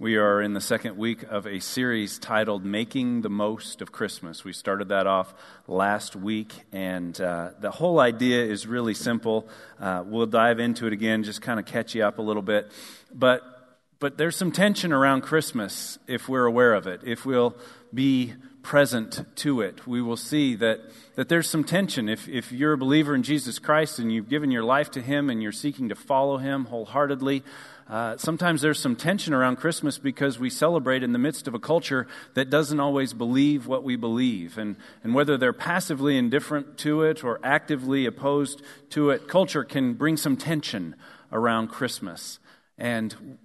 We are in the second week of a series titled Making the Most of Christmas. We started that off last week, and uh, the whole idea is really simple. Uh, we'll dive into it again, just kind of catch you up a little bit. But, but there's some tension around Christmas if we're aware of it, if we'll be present to it. We will see that, that there's some tension. If, if you're a believer in Jesus Christ and you've given your life to Him and you're seeking to follow Him wholeheartedly, uh, sometimes there's some tension around Christmas because we celebrate in the midst of a culture that doesn't always believe what we believe. And, and whether they're passively indifferent to it or actively opposed to it, culture can bring some tension around Christmas. And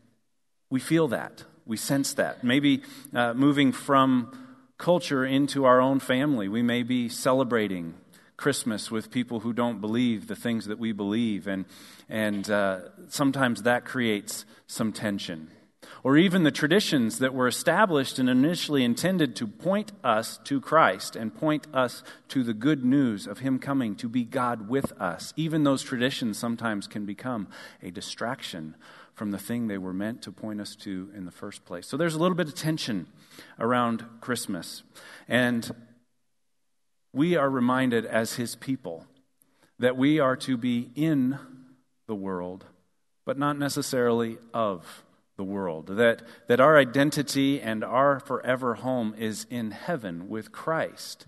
we feel that. We sense that. Maybe uh, moving from culture into our own family, we may be celebrating Christmas with people who don't believe the things that we believe, and, and uh, sometimes that creates some tension. Or even the traditions that were established and initially intended to point us to Christ and point us to the good news of Him coming to be God with us. Even those traditions sometimes can become a distraction from the thing they were meant to point us to in the first place. So there's a little bit of tension around Christmas. And we are reminded as his people that we are to be in the world, but not necessarily of the world. That, that our identity and our forever home is in heaven with Christ.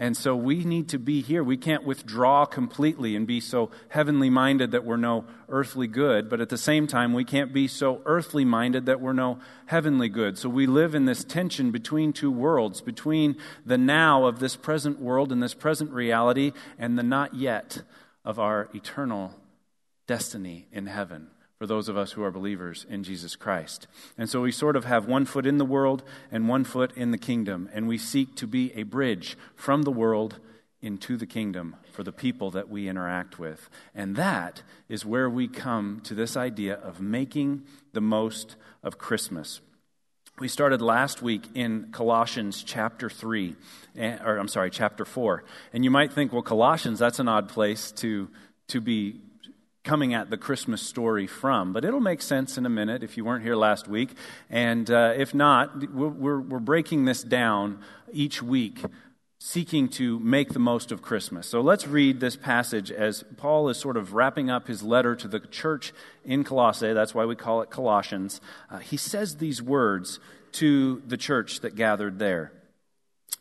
And so we need to be here. We can't withdraw completely and be so heavenly minded that we're no earthly good, but at the same time, we can't be so earthly minded that we're no heavenly good. So we live in this tension between two worlds, between the now of this present world and this present reality and the not yet of our eternal destiny in heaven for those of us who are believers in Jesus Christ. And so we sort of have one foot in the world and one foot in the kingdom, and we seek to be a bridge from the world into the kingdom for the people that we interact with. And that is where we come to this idea of making the most of Christmas. We started last week in Colossians chapter 3, eh, or I'm sorry, chapter 4. And you might think, well, Colossians, that's an odd place to, to be coming at the Christmas story from. But it'll make sense in a minute if you weren't here last week. And uh, if not, we're, we're breaking this down each week, seeking to make the most of Christmas. So let's read this passage as Paul is sort of wrapping up his letter to the church in Colossae. That's why we call it Colossians. Uh, he says these words to the church that gathered there.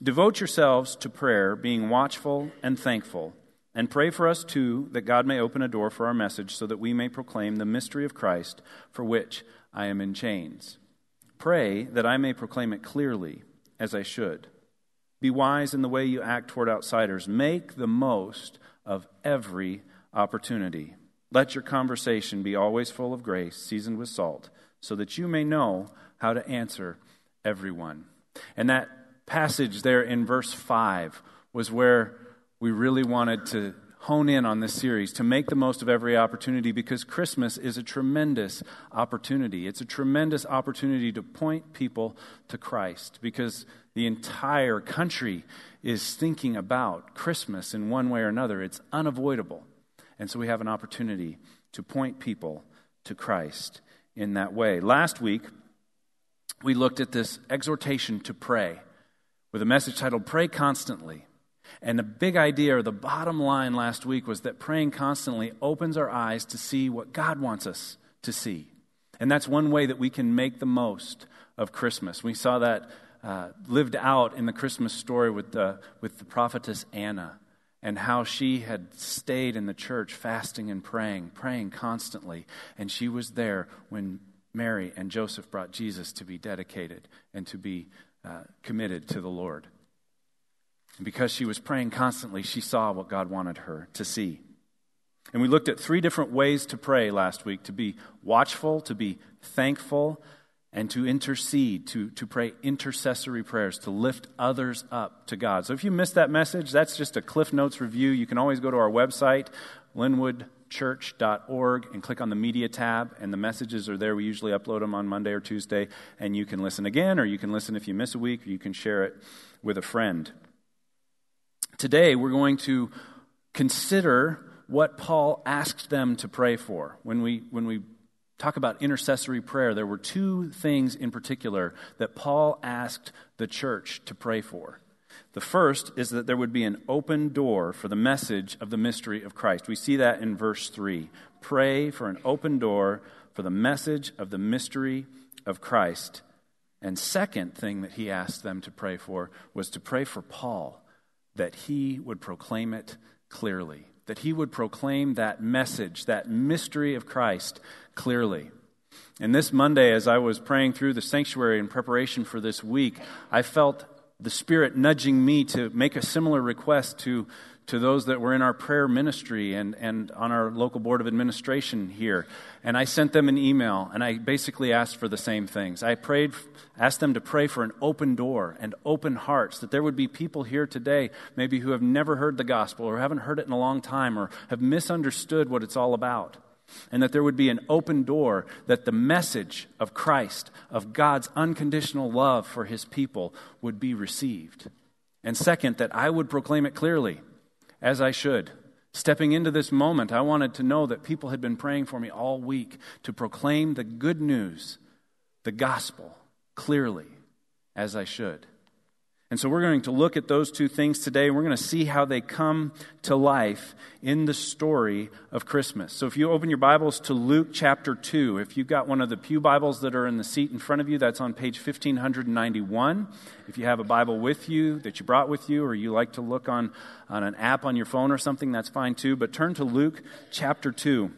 Devote yourselves to prayer, being watchful and thankful. And pray for us too, that God may open a door for our message, so that we may proclaim the mystery of Christ, for which I am in chains. Pray that I may proclaim it clearly, as I should. Be wise in the way you act toward outsiders. Make the most of every opportunity. Let your conversation be always full of grace, seasoned with salt, so that you may know how to answer everyone. And that passage there in verse 5 was where we really wanted to hone in on this series to make the most of every opportunity because Christmas is a tremendous opportunity. It's a tremendous opportunity to point people to Christ because the entire country is thinking about Christmas in one way or another. It's unavoidable. And so we have an opportunity to point people to Christ in that way. Last week, we looked at this exhortation to pray with a message titled Pray Constantly. And the big idea, or the bottom line last week, was that praying constantly opens our eyes to see what God wants us to see. And that's one way that we can make the most of Christmas. We saw that uh, lived out in the Christmas story with the, with the prophetess Anna and how she had stayed in the church fasting and praying, praying constantly. And she was there when Mary and Joseph brought Jesus to be dedicated and to be uh, committed to the Lord. And because she was praying constantly, she saw what God wanted her to see. And we looked at three different ways to pray last week to be watchful, to be thankful, and to intercede, to, to pray intercessory prayers, to lift others up to God. So if you missed that message, that's just a Cliff Notes review. You can always go to our website, linwoodchurch.org, and click on the media tab, and the messages are there. We usually upload them on Monday or Tuesday, and you can listen again, or you can listen if you miss a week, or you can share it with a friend. Today, we're going to consider what Paul asked them to pray for. When we, when we talk about intercessory prayer, there were two things in particular that Paul asked the church to pray for. The first is that there would be an open door for the message of the mystery of Christ. We see that in verse 3. Pray for an open door for the message of the mystery of Christ. And second thing that he asked them to pray for was to pray for Paul that he would proclaim it clearly, that he would proclaim that message, that mystery of Christ clearly. And this Monday, as I was praying through the sanctuary in preparation for this week, I felt the Spirit nudging me to make a similar request to, to those that were in our prayer ministry and, and on our local board of administration here. And I sent them an email and I basically asked for the same things. I prayed, asked them to pray for an open door and open hearts, that there would be people here today, maybe who have never heard the gospel or haven't heard it in a long time or have misunderstood what it's all about and that there would be an open door, that the message of Christ, of God's unconditional love for his people, would be received. And second, that I would proclaim it clearly, as I should. Stepping into this moment, I wanted to know that people had been praying for me all week to proclaim the good news, the gospel, clearly, as I should. And so we're going to look at those two things today. We're going to see how they come to life in the story of Christmas. So if you open your Bibles to Luke chapter 2, if you've got one of the Pew Bibles that are in the seat in front of you, that's on page 1591. If you have a Bible with you that you brought with you, or you like to look on, on an app on your phone or something, that's fine too. But turn to Luke chapter 2.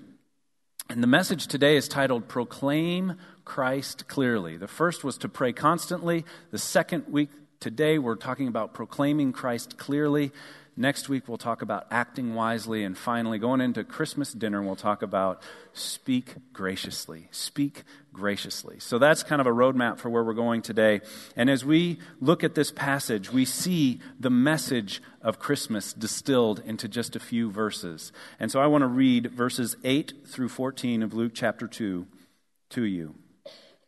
And the message today is titled Proclaim Christ Clearly. The first was to pray constantly. The second week Today we're talking about proclaiming Christ clearly. Next week we'll talk about acting wisely. And finally, going into Christmas dinner, we'll talk about speak graciously. Speak graciously. So that's kind of a roadmap for where we're going today. And as we look at this passage, we see the message of Christmas distilled into just a few verses. And so I want to read verses 8 through 14 of Luke chapter 2 to you.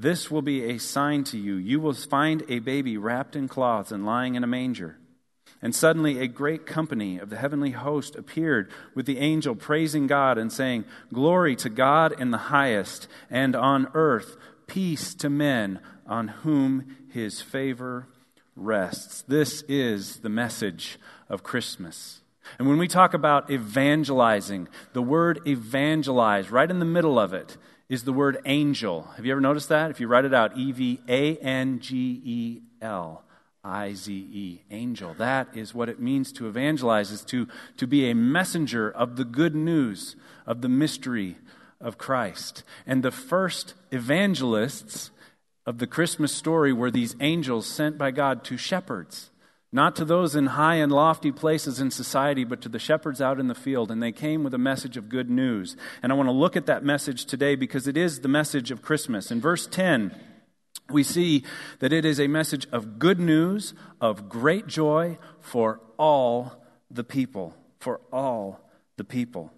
This will be a sign to you. You will find a baby wrapped in cloths and lying in a manger. And suddenly a great company of the heavenly host appeared with the angel praising God and saying, Glory to God in the highest, and on earth peace to men on whom his favor rests. This is the message of Christmas. And when we talk about evangelizing, the word evangelize, right in the middle of it, is the word angel. Have you ever noticed that? If you write it out, E V A N G E L I Z E, angel. That is what it means to evangelize, is to, to be a messenger of the good news, of the mystery of Christ. And the first evangelists of the Christmas story were these angels sent by God to shepherds. Not to those in high and lofty places in society, but to the shepherds out in the field. And they came with a message of good news. And I want to look at that message today because it is the message of Christmas. In verse 10, we see that it is a message of good news, of great joy for all the people. For all the people.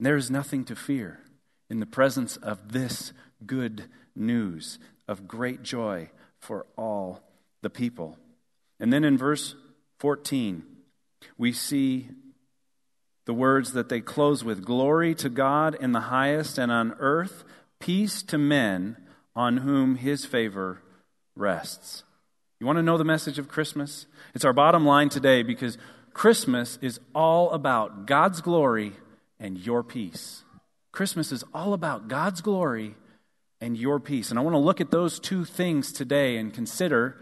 There is nothing to fear in the presence of this good news of great joy for all the people. And then in verse 14, we see the words that they close with Glory to God in the highest, and on earth, peace to men on whom his favor rests. You want to know the message of Christmas? It's our bottom line today because Christmas is all about God's glory and your peace. Christmas is all about God's glory and your peace. And I want to look at those two things today and consider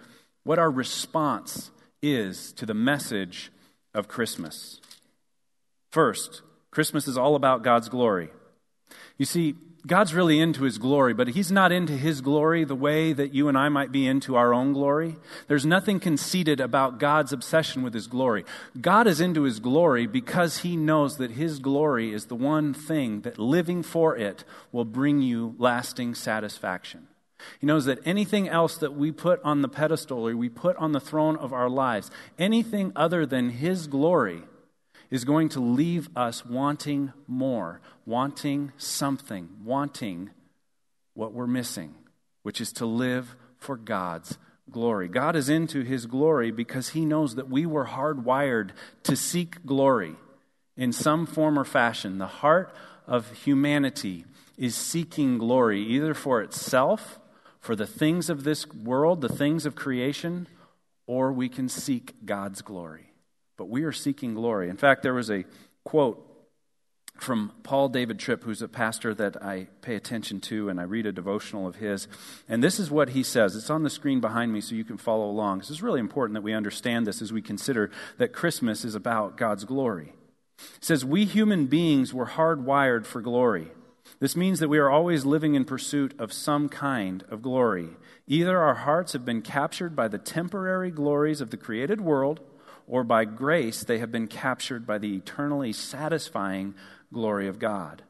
what our response is to the message of Christmas. First, Christmas is all about God's glory. You see, God's really into his glory, but he's not into his glory the way that you and I might be into our own glory. There's nothing conceited about God's obsession with his glory. God is into his glory because he knows that his glory is the one thing that living for it will bring you lasting satisfaction. He knows that anything else that we put on the pedestal or we put on the throne of our lives, anything other than His glory, is going to leave us wanting more, wanting something, wanting what we're missing, which is to live for God's glory. God is into His glory because He knows that we were hardwired to seek glory in some form or fashion. The heart of humanity is seeking glory either for itself for the things of this world, the things of creation, or we can seek God's glory. But we are seeking glory. In fact, there was a quote from Paul David Tripp, who's a pastor that I pay attention to, and I read a devotional of his. And this is what he says. It's on the screen behind me so you can follow along. This is really important that we understand this as we consider that Christmas is about God's glory. He says, We human beings were hardwired for glory. This means that we are always living in pursuit of some kind of glory. Either our hearts have been captured by the temporary glories of the created world, or by grace they have been captured by the eternally satisfying glory of God.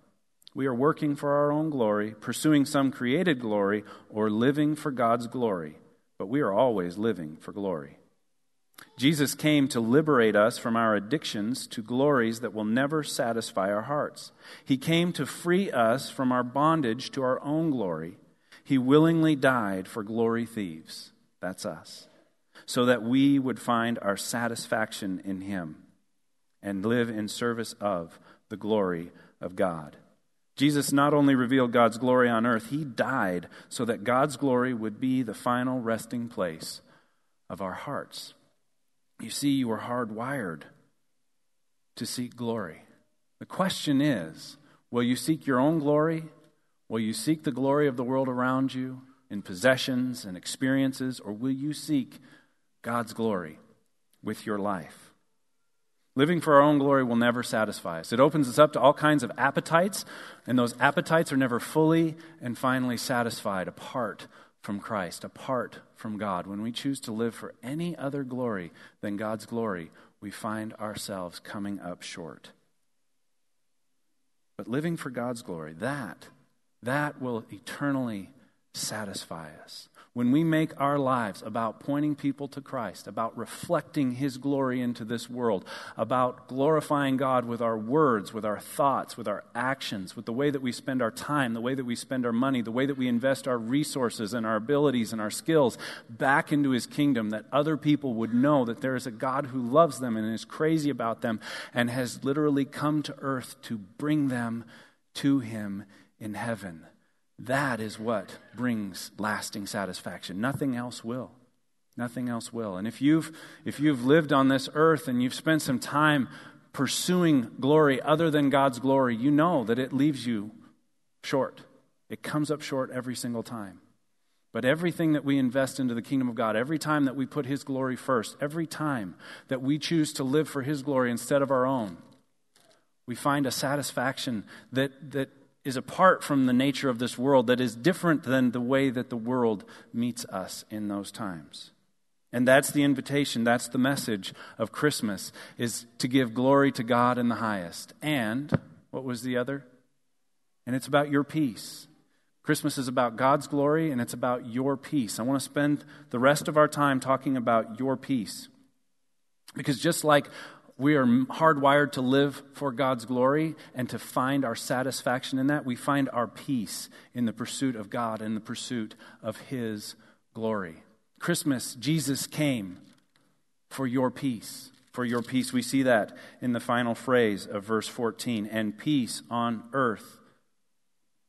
We are working for our own glory, pursuing some created glory, or living for God's glory, but we are always living for glory. Jesus came to liberate us from our addictions to glories that will never satisfy our hearts. He came to free us from our bondage to our own glory. He willingly died for glory thieves. That's us. So that we would find our satisfaction in Him and live in service of the glory of God. Jesus not only revealed God's glory on earth, He died so that God's glory would be the final resting place of our hearts. You see, you are hardwired to seek glory. The question is will you seek your own glory? Will you seek the glory of the world around you in possessions and experiences? Or will you seek God's glory with your life? Living for our own glory will never satisfy us. It opens us up to all kinds of appetites, and those appetites are never fully and finally satisfied apart from Christ, apart from God, when we choose to live for any other glory than God's glory, we find ourselves coming up short. But living for God's glory, that, that will eternally satisfy us when we make our lives about pointing people to Christ, about reflecting His glory into this world, about glorifying God with our words, with our thoughts, with our actions, with the way that we spend our time, the way that we spend our money, the way that we invest our resources and our abilities and our skills back into His kingdom, that other people would know that there is a God who loves them and is crazy about them and has literally come to earth to bring them to Him in heaven. That is what brings lasting satisfaction. Nothing else will. Nothing else will. And if you've, if you've lived on this earth and you've spent some time pursuing glory other than God's glory, you know that it leaves you short. It comes up short every single time. But everything that we invest into the kingdom of God, every time that we put His glory first, every time that we choose to live for His glory instead of our own, we find a satisfaction that, that is apart from the nature of this world, that is different than the way that the world meets us in those times. And that's the invitation, that's the message of Christmas, is to give glory to God in the highest. And, what was the other? And it's about your peace. Christmas is about God's glory and it's about your peace. I want to spend the rest of our time talking about your peace. Because just like we are hardwired to live for God's glory and to find our satisfaction in that. We find our peace in the pursuit of God and the pursuit of His glory. Christmas, Jesus came for your peace. For your peace. We see that in the final phrase of verse 14 and peace on earth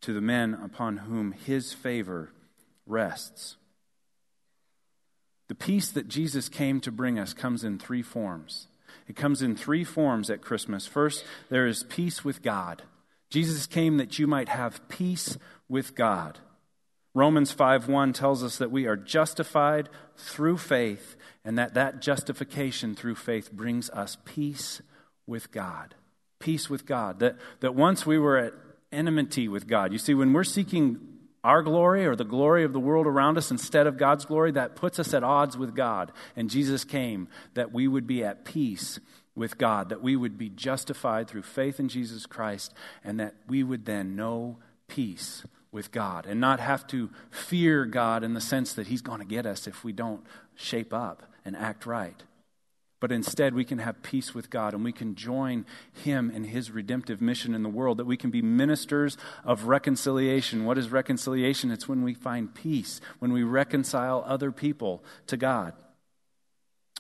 to the men upon whom His favor rests. The peace that Jesus came to bring us comes in three forms. It comes in three forms at Christmas. First, there is peace with God. Jesus came that you might have peace with God. Romans 5:1 tells us that we are justified through faith and that that justification through faith brings us peace with God. Peace with God. That, that once we were at enmity with God. You see, when we're seeking our glory or the glory of the world around us instead of God's glory, that puts us at odds with God. And Jesus came that we would be at peace with God, that we would be justified through faith in Jesus Christ, and that we would then know peace with God and not have to fear God in the sense that He's going to get us if we don't shape up and act right. But instead, we can have peace with God and we can join Him in His redemptive mission in the world, that we can be ministers of reconciliation. What is reconciliation? It's when we find peace, when we reconcile other people to God.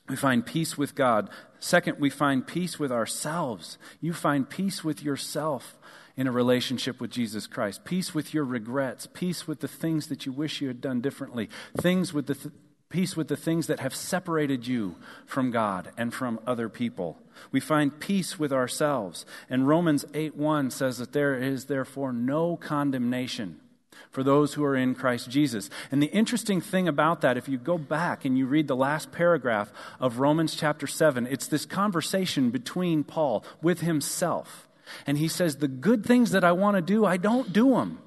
We find peace with God. Second, we find peace with ourselves. You find peace with yourself in a relationship with Jesus Christ. Peace with your regrets. Peace with the things that you wish you had done differently. Things with the th- peace with the things that have separated you from God and from other people. We find peace with ourselves. And Romans 8 1 says that there is therefore no condemnation for those who are in Christ Jesus. And the interesting thing about that, if you go back and you read the last paragraph of Romans chapter 7, it's this conversation between Paul with himself. And he says, The good things that I want to do, I don't do them.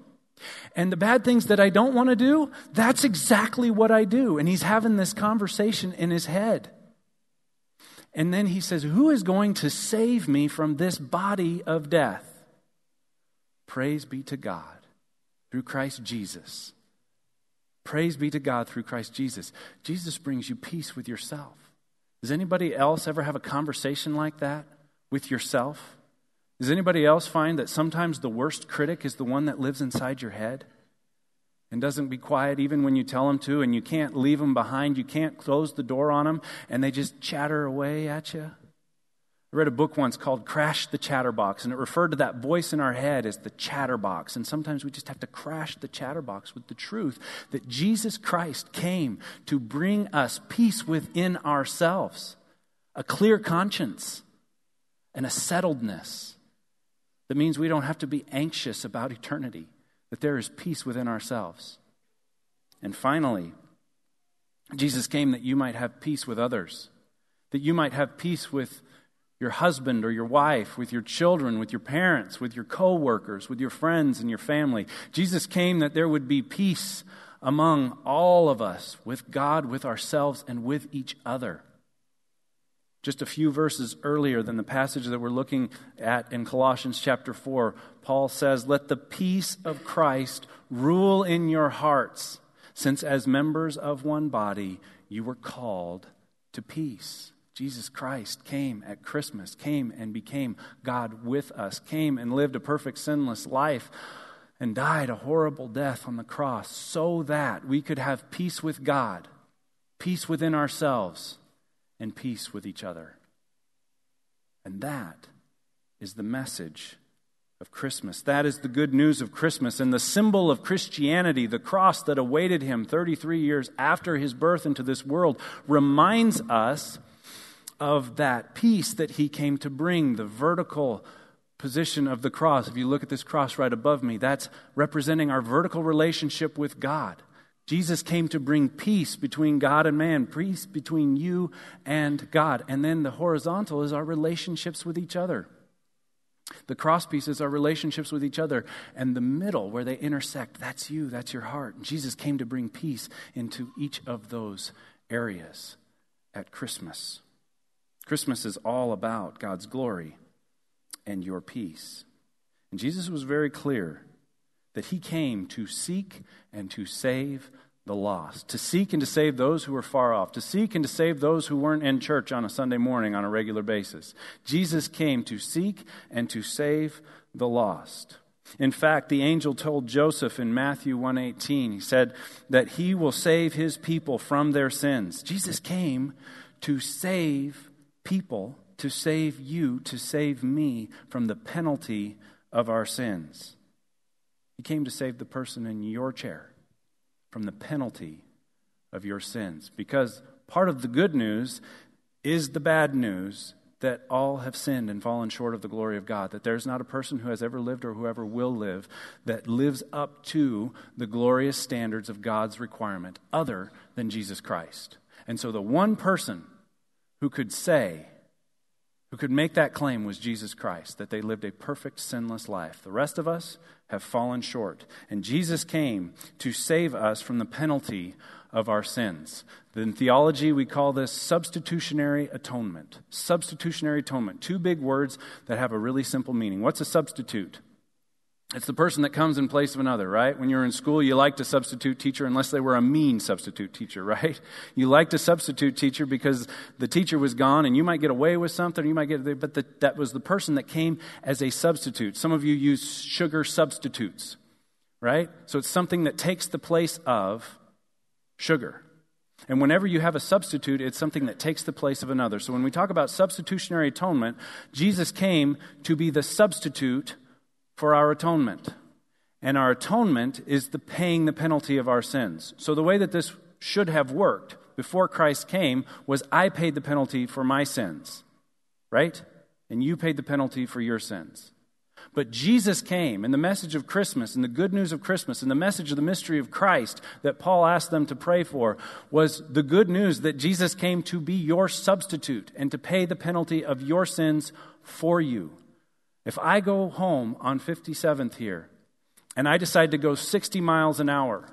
And the bad things that I don't want to do, that's exactly what I do. And he's having this conversation in his head. And then he says, Who is going to save me from this body of death? Praise be to God through Christ Jesus. Praise be to God through Christ Jesus. Jesus brings you peace with yourself. Does anybody else ever have a conversation like that with yourself? Does anybody else find that sometimes the worst critic is the one that lives inside your head and doesn't be quiet even when you tell them to, and you can't leave them behind, you can't close the door on them, and they just chatter away at you? I read a book once called Crash the Chatterbox, and it referred to that voice in our head as the chatterbox. And sometimes we just have to crash the chatterbox with the truth that Jesus Christ came to bring us peace within ourselves, a clear conscience, and a settledness that means we don't have to be anxious about eternity, that there is peace within ourselves. And finally, Jesus came that you might have peace with others, that you might have peace with your husband or your wife, with your children, with your parents, with your coworkers, with your friends and your family. Jesus came that there would be peace among all of us, with God, with ourselves, and with each other just a few verses earlier than the passage that we're looking at in Colossians chapter 4, Paul says, Let the peace of Christ rule in your hearts, since as members of one body you were called to peace. Jesus Christ came at Christmas, came and became God with us, came and lived a perfect, sinless life, and died a horrible death on the cross so that we could have peace with God, peace within ourselves and peace with each other. And that is the message of Christmas. That is the good news of Christmas and the symbol of Christianity, the cross that awaited him 33 years after his birth into this world, reminds us of that peace that he came to bring, the vertical position of the cross. If you look at this cross right above me, that's representing our vertical relationship with God. Jesus came to bring peace between God and man, peace between you and God. And then the horizontal is our relationships with each other. The cross pieces are relationships with each other. And the middle, where they intersect, that's you, that's your heart. Jesus came to bring peace into each of those areas at Christmas. Christmas is all about God's glory and your peace. And Jesus was very clear that he came to seek and to save the lost, to seek and to save those who were far off, to seek and to save those who weren't in church on a Sunday morning on a regular basis. Jesus came to seek and to save the lost. In fact, the angel told Joseph in Matthew 1:18, he said that he will save his people from their sins. Jesus came to save people, to save you, to save me from the penalty of our sins. He came to save the person in your chair from the penalty of your sins. Because part of the good news is the bad news that all have sinned and fallen short of the glory of God. That there's not a person who has ever lived or whoever will live that lives up to the glorious standards of God's requirement other than Jesus Christ. And so the one person who could say, who could make that claim was Jesus Christ, that they lived a perfect, sinless life. The rest of us have fallen short. And Jesus came to save us from the penalty of our sins. In theology, we call this substitutionary atonement. Substitutionary atonement. Two big words that have a really simple meaning. What's a substitute? It's the person that comes in place of another, right? When you're in school, you like to substitute teacher unless they were a mean substitute teacher, right? You like to substitute teacher because the teacher was gone and you might get away with something, you might get, but the, that was the person that came as a substitute. Some of you use sugar substitutes, right? So it's something that takes the place of sugar. And whenever you have a substitute, it's something that takes the place of another. So when we talk about substitutionary atonement, Jesus came to be the substitute for our atonement. And our atonement is the paying the penalty of our sins. So the way that this should have worked before Christ came was I paid the penalty for my sins, right? And you paid the penalty for your sins. But Jesus came, and the message of Christmas, and the good news of Christmas, and the message of the mystery of Christ that Paul asked them to pray for was the good news that Jesus came to be your substitute and to pay the penalty of your sins for you. If I go home on 57th here and I decide to go 60 miles an hour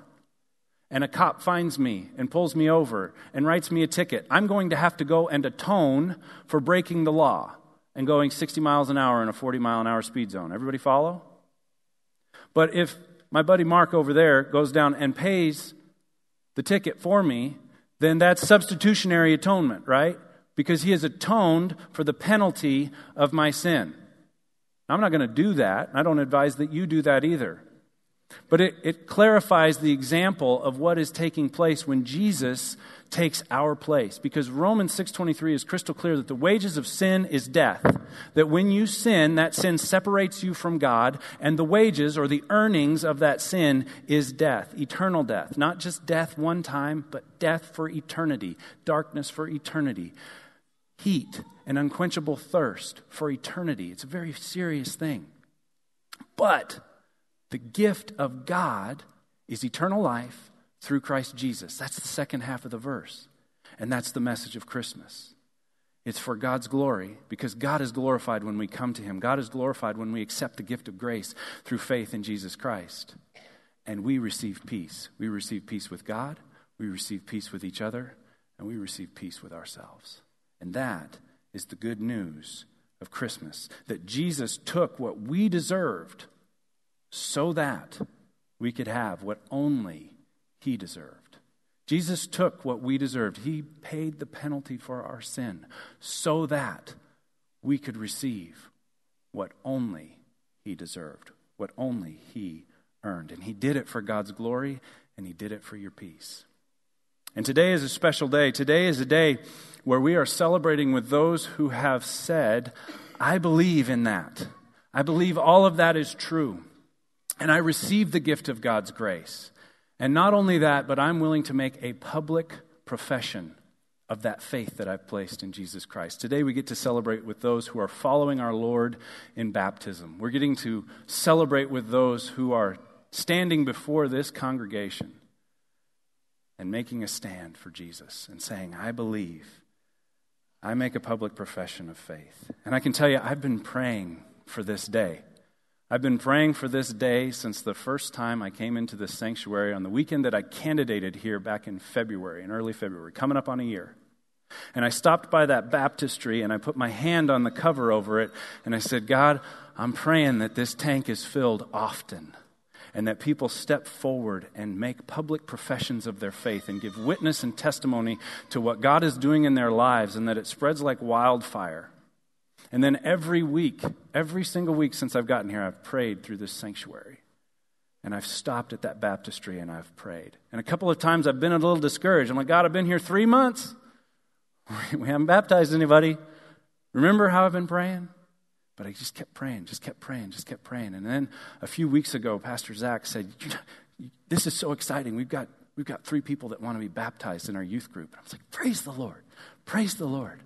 and a cop finds me and pulls me over and writes me a ticket, I'm going to have to go and atone for breaking the law and going 60 miles an hour in a 40 mile an hour speed zone. Everybody follow? But if my buddy Mark over there goes down and pays the ticket for me, then that's substitutionary atonement, right? Because he has atoned for the penalty of my sin. I'm not going to do that. I don't advise that you do that either. But it, it clarifies the example of what is taking place when Jesus takes our place because romans 6.23 is crystal clear that the wages of sin is death that when you sin that sin separates you from god and the wages or the earnings of that sin is death eternal death not just death one time but death for eternity darkness for eternity heat and unquenchable thirst for eternity. It's a very serious thing. But the gift of God is eternal life through Christ Jesus. That's the second half of the verse. And that's the message of Christmas. It's for God's glory because God is glorified when we come to Him. God is glorified when we accept the gift of grace through faith in Jesus Christ. And we receive peace. We receive peace with God, we receive peace with each other, and we receive peace with ourselves. And that is the good news of Christmas that Jesus took what we deserved so that we could have what only He deserved. Jesus took what we deserved. He paid the penalty for our sin so that we could receive what only He deserved, what only He earned. And He did it for God's glory, and He did it for your peace. And today is a special day. Today is a day where we are celebrating with those who have said, I believe in that. I believe all of that is true. And I receive the gift of God's grace. And not only that, but I'm willing to make a public profession of that faith that I've placed in Jesus Christ. Today we get to celebrate with those who are following our Lord in baptism. We're getting to celebrate with those who are standing before this congregation and making a stand for Jesus and saying, I believe. I make a public profession of faith. And I can tell you, I've been praying for this day. I've been praying for this day since the first time I came into this sanctuary on the weekend that I candidated here back in February, in early February, coming up on a year. And I stopped by that baptistry and I put my hand on the cover over it and I said, God, I'm praying that this tank is filled often and that people step forward and make public professions of their faith and give witness and testimony to what God is doing in their lives and that it spreads like wildfire. And then every week, every single week since I've gotten here, I've prayed through this sanctuary. And I've stopped at that baptistry and I've prayed. And a couple of times I've been a little discouraged. I'm like, God, I've been here three months. We haven't baptized anybody. Remember how I've been praying? But I just kept praying, just kept praying, just kept praying. And then a few weeks ago, Pastor Zach said, This is so exciting. We've got, we've got three people that want to be baptized in our youth group. And I was like, Praise the Lord. Praise the Lord.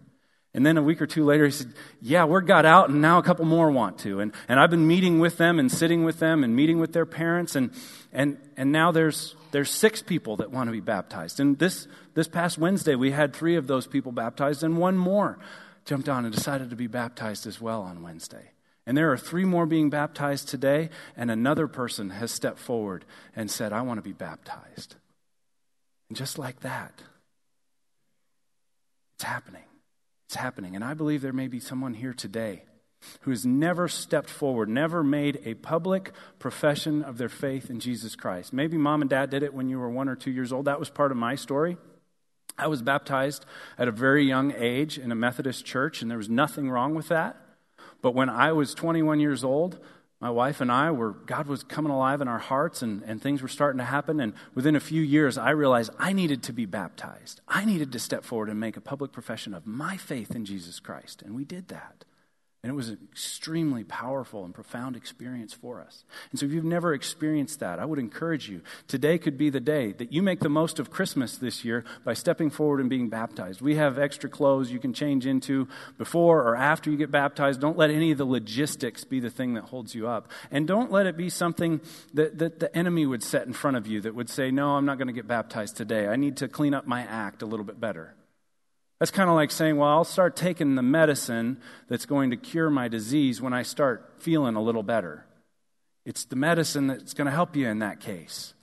And then a week or two later, he said, Yeah, word got out, and now a couple more want to. And, and I've been meeting with them and sitting with them and meeting with their parents. And, and, and now there's, there's six people that want to be baptized. And this, this past Wednesday, we had three of those people baptized and one more jumped on and decided to be baptized as well on Wednesday. And there are three more being baptized today, and another person has stepped forward and said, I want to be baptized. And just like that, it's happening. It's happening. And I believe there may be someone here today who has never stepped forward, never made a public profession of their faith in Jesus Christ. Maybe mom and dad did it when you were one or two years old. That was part of my story. I was baptized at a very young age in a Methodist church, and there was nothing wrong with that. But when I was 21 years old, my wife and I were, God was coming alive in our hearts and, and things were starting to happen. And within a few years, I realized I needed to be baptized. I needed to step forward and make a public profession of my faith in Jesus Christ. And we did that. And it was an extremely powerful and profound experience for us. And so, if you've never experienced that, I would encourage you. Today could be the day that you make the most of Christmas this year by stepping forward and being baptized. We have extra clothes you can change into before or after you get baptized. Don't let any of the logistics be the thing that holds you up. And don't let it be something that, that the enemy would set in front of you that would say, No, I'm not going to get baptized today. I need to clean up my act a little bit better. That's kind of like saying, well, I'll start taking the medicine that's going to cure my disease when I start feeling a little better. It's the medicine that's going to help you in that case.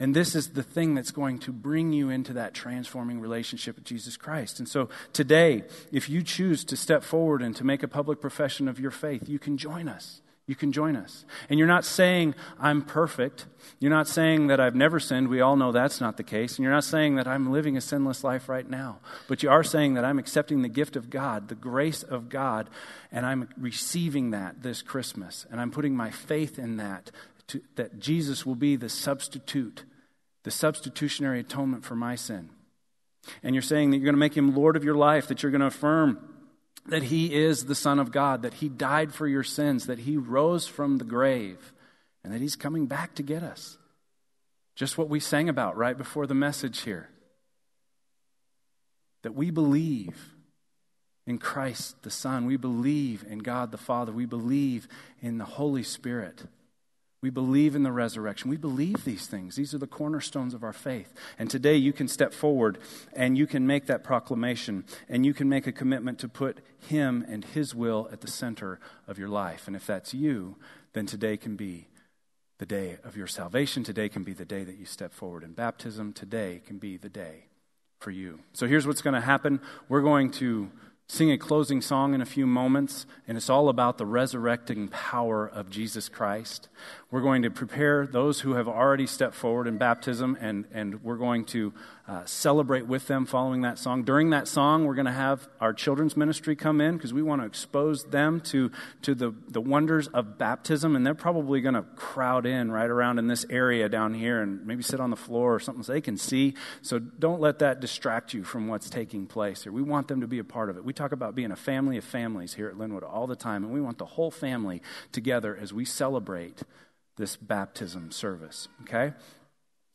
And this is the thing that's going to bring you into that transforming relationship with Jesus Christ. And so today, if you choose to step forward and to make a public profession of your faith, you can join us you can join us. And you're not saying, I'm perfect. You're not saying that I've never sinned. We all know that's not the case. And you're not saying that I'm living a sinless life right now. But you are saying that I'm accepting the gift of God, the grace of God, and I'm receiving that this Christmas. And I'm putting my faith in that, to, that Jesus will be the substitute, the substitutionary atonement for my sin. And you're saying that you're going to make him Lord of your life, that you're going to affirm that he is the Son of God, that he died for your sins, that he rose from the grave, and that he's coming back to get us. Just what we sang about right before the message here. That we believe in Christ the Son, we believe in God the Father, we believe in the Holy Spirit. We believe in the resurrection. We believe these things. These are the cornerstones of our faith. And today you can step forward and you can make that proclamation and you can make a commitment to put Him and His will at the center of your life. And if that's you, then today can be the day of your salvation. Today can be the day that you step forward in baptism. Today can be the day for you. So here's what's going to happen we're going to sing a closing song in a few moments, and it's all about the resurrecting power of Jesus Christ. We're going to prepare those who have already stepped forward in baptism, and, and we're going to uh, celebrate with them following that song. During that song, we're going to have our children's ministry come in because we want to expose them to, to the, the wonders of baptism, and they're probably going to crowd in right around in this area down here and maybe sit on the floor or something so they can see. So don't let that distract you from what's taking place here. We want them to be a part of it. We talk about being a family of families here at Linwood all the time, and we want the whole family together as we celebrate this baptism service, okay?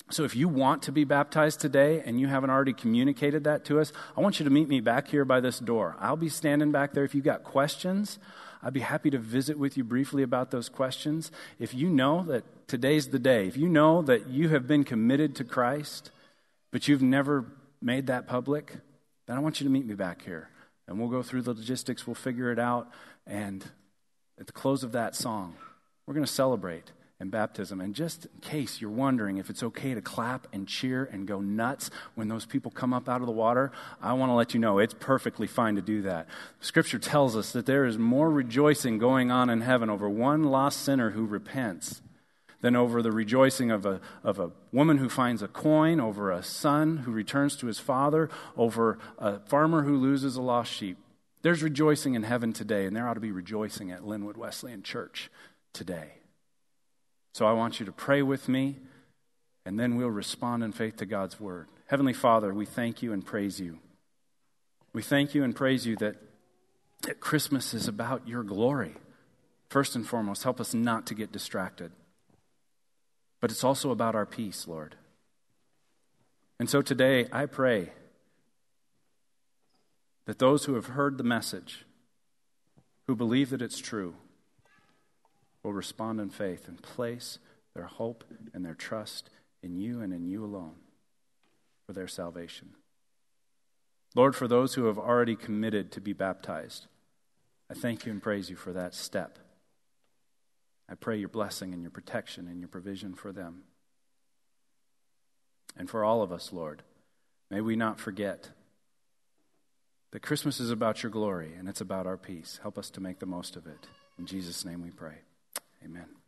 So if you want to be baptized today and you haven't already communicated that to us, I want you to meet me back here by this door. I'll be standing back there. If you've got questions, I'd be happy to visit with you briefly about those questions. If you know that today's the day, if you know that you have been committed to Christ, but you've never made that public, then I want you to meet me back here. And we'll go through the logistics, we'll figure it out. And at the close of that song, we're going to celebrate and baptism. And just in case you're wondering if it's okay to clap and cheer and go nuts when those people come up out of the water, I want to let you know it's perfectly fine to do that. Scripture tells us that there is more rejoicing going on in heaven over one lost sinner who repents than over the rejoicing of a, of a woman who finds a coin, over a son who returns to his father, over a farmer who loses a lost sheep. There's rejoicing in heaven today, and there ought to be rejoicing at Linwood Wesleyan Church today. So I want you to pray with me, and then we'll respond in faith to God's word. Heavenly Father, we thank you and praise you. We thank you and praise you that, that Christmas is about your glory. First and foremost, help us not to get distracted. But it's also about our peace, Lord. And so today, I pray that those who have heard the message, who believe that it's true, will respond in faith and place their hope and their trust in you and in you alone for their salvation. Lord, for those who have already committed to be baptized, I thank you and praise you for that step. I pray your blessing and your protection and your provision for them. And for all of us, Lord, may we not forget that Christmas is about your glory and it's about our peace. Help us to make the most of it. In Jesus' name we pray. Amen.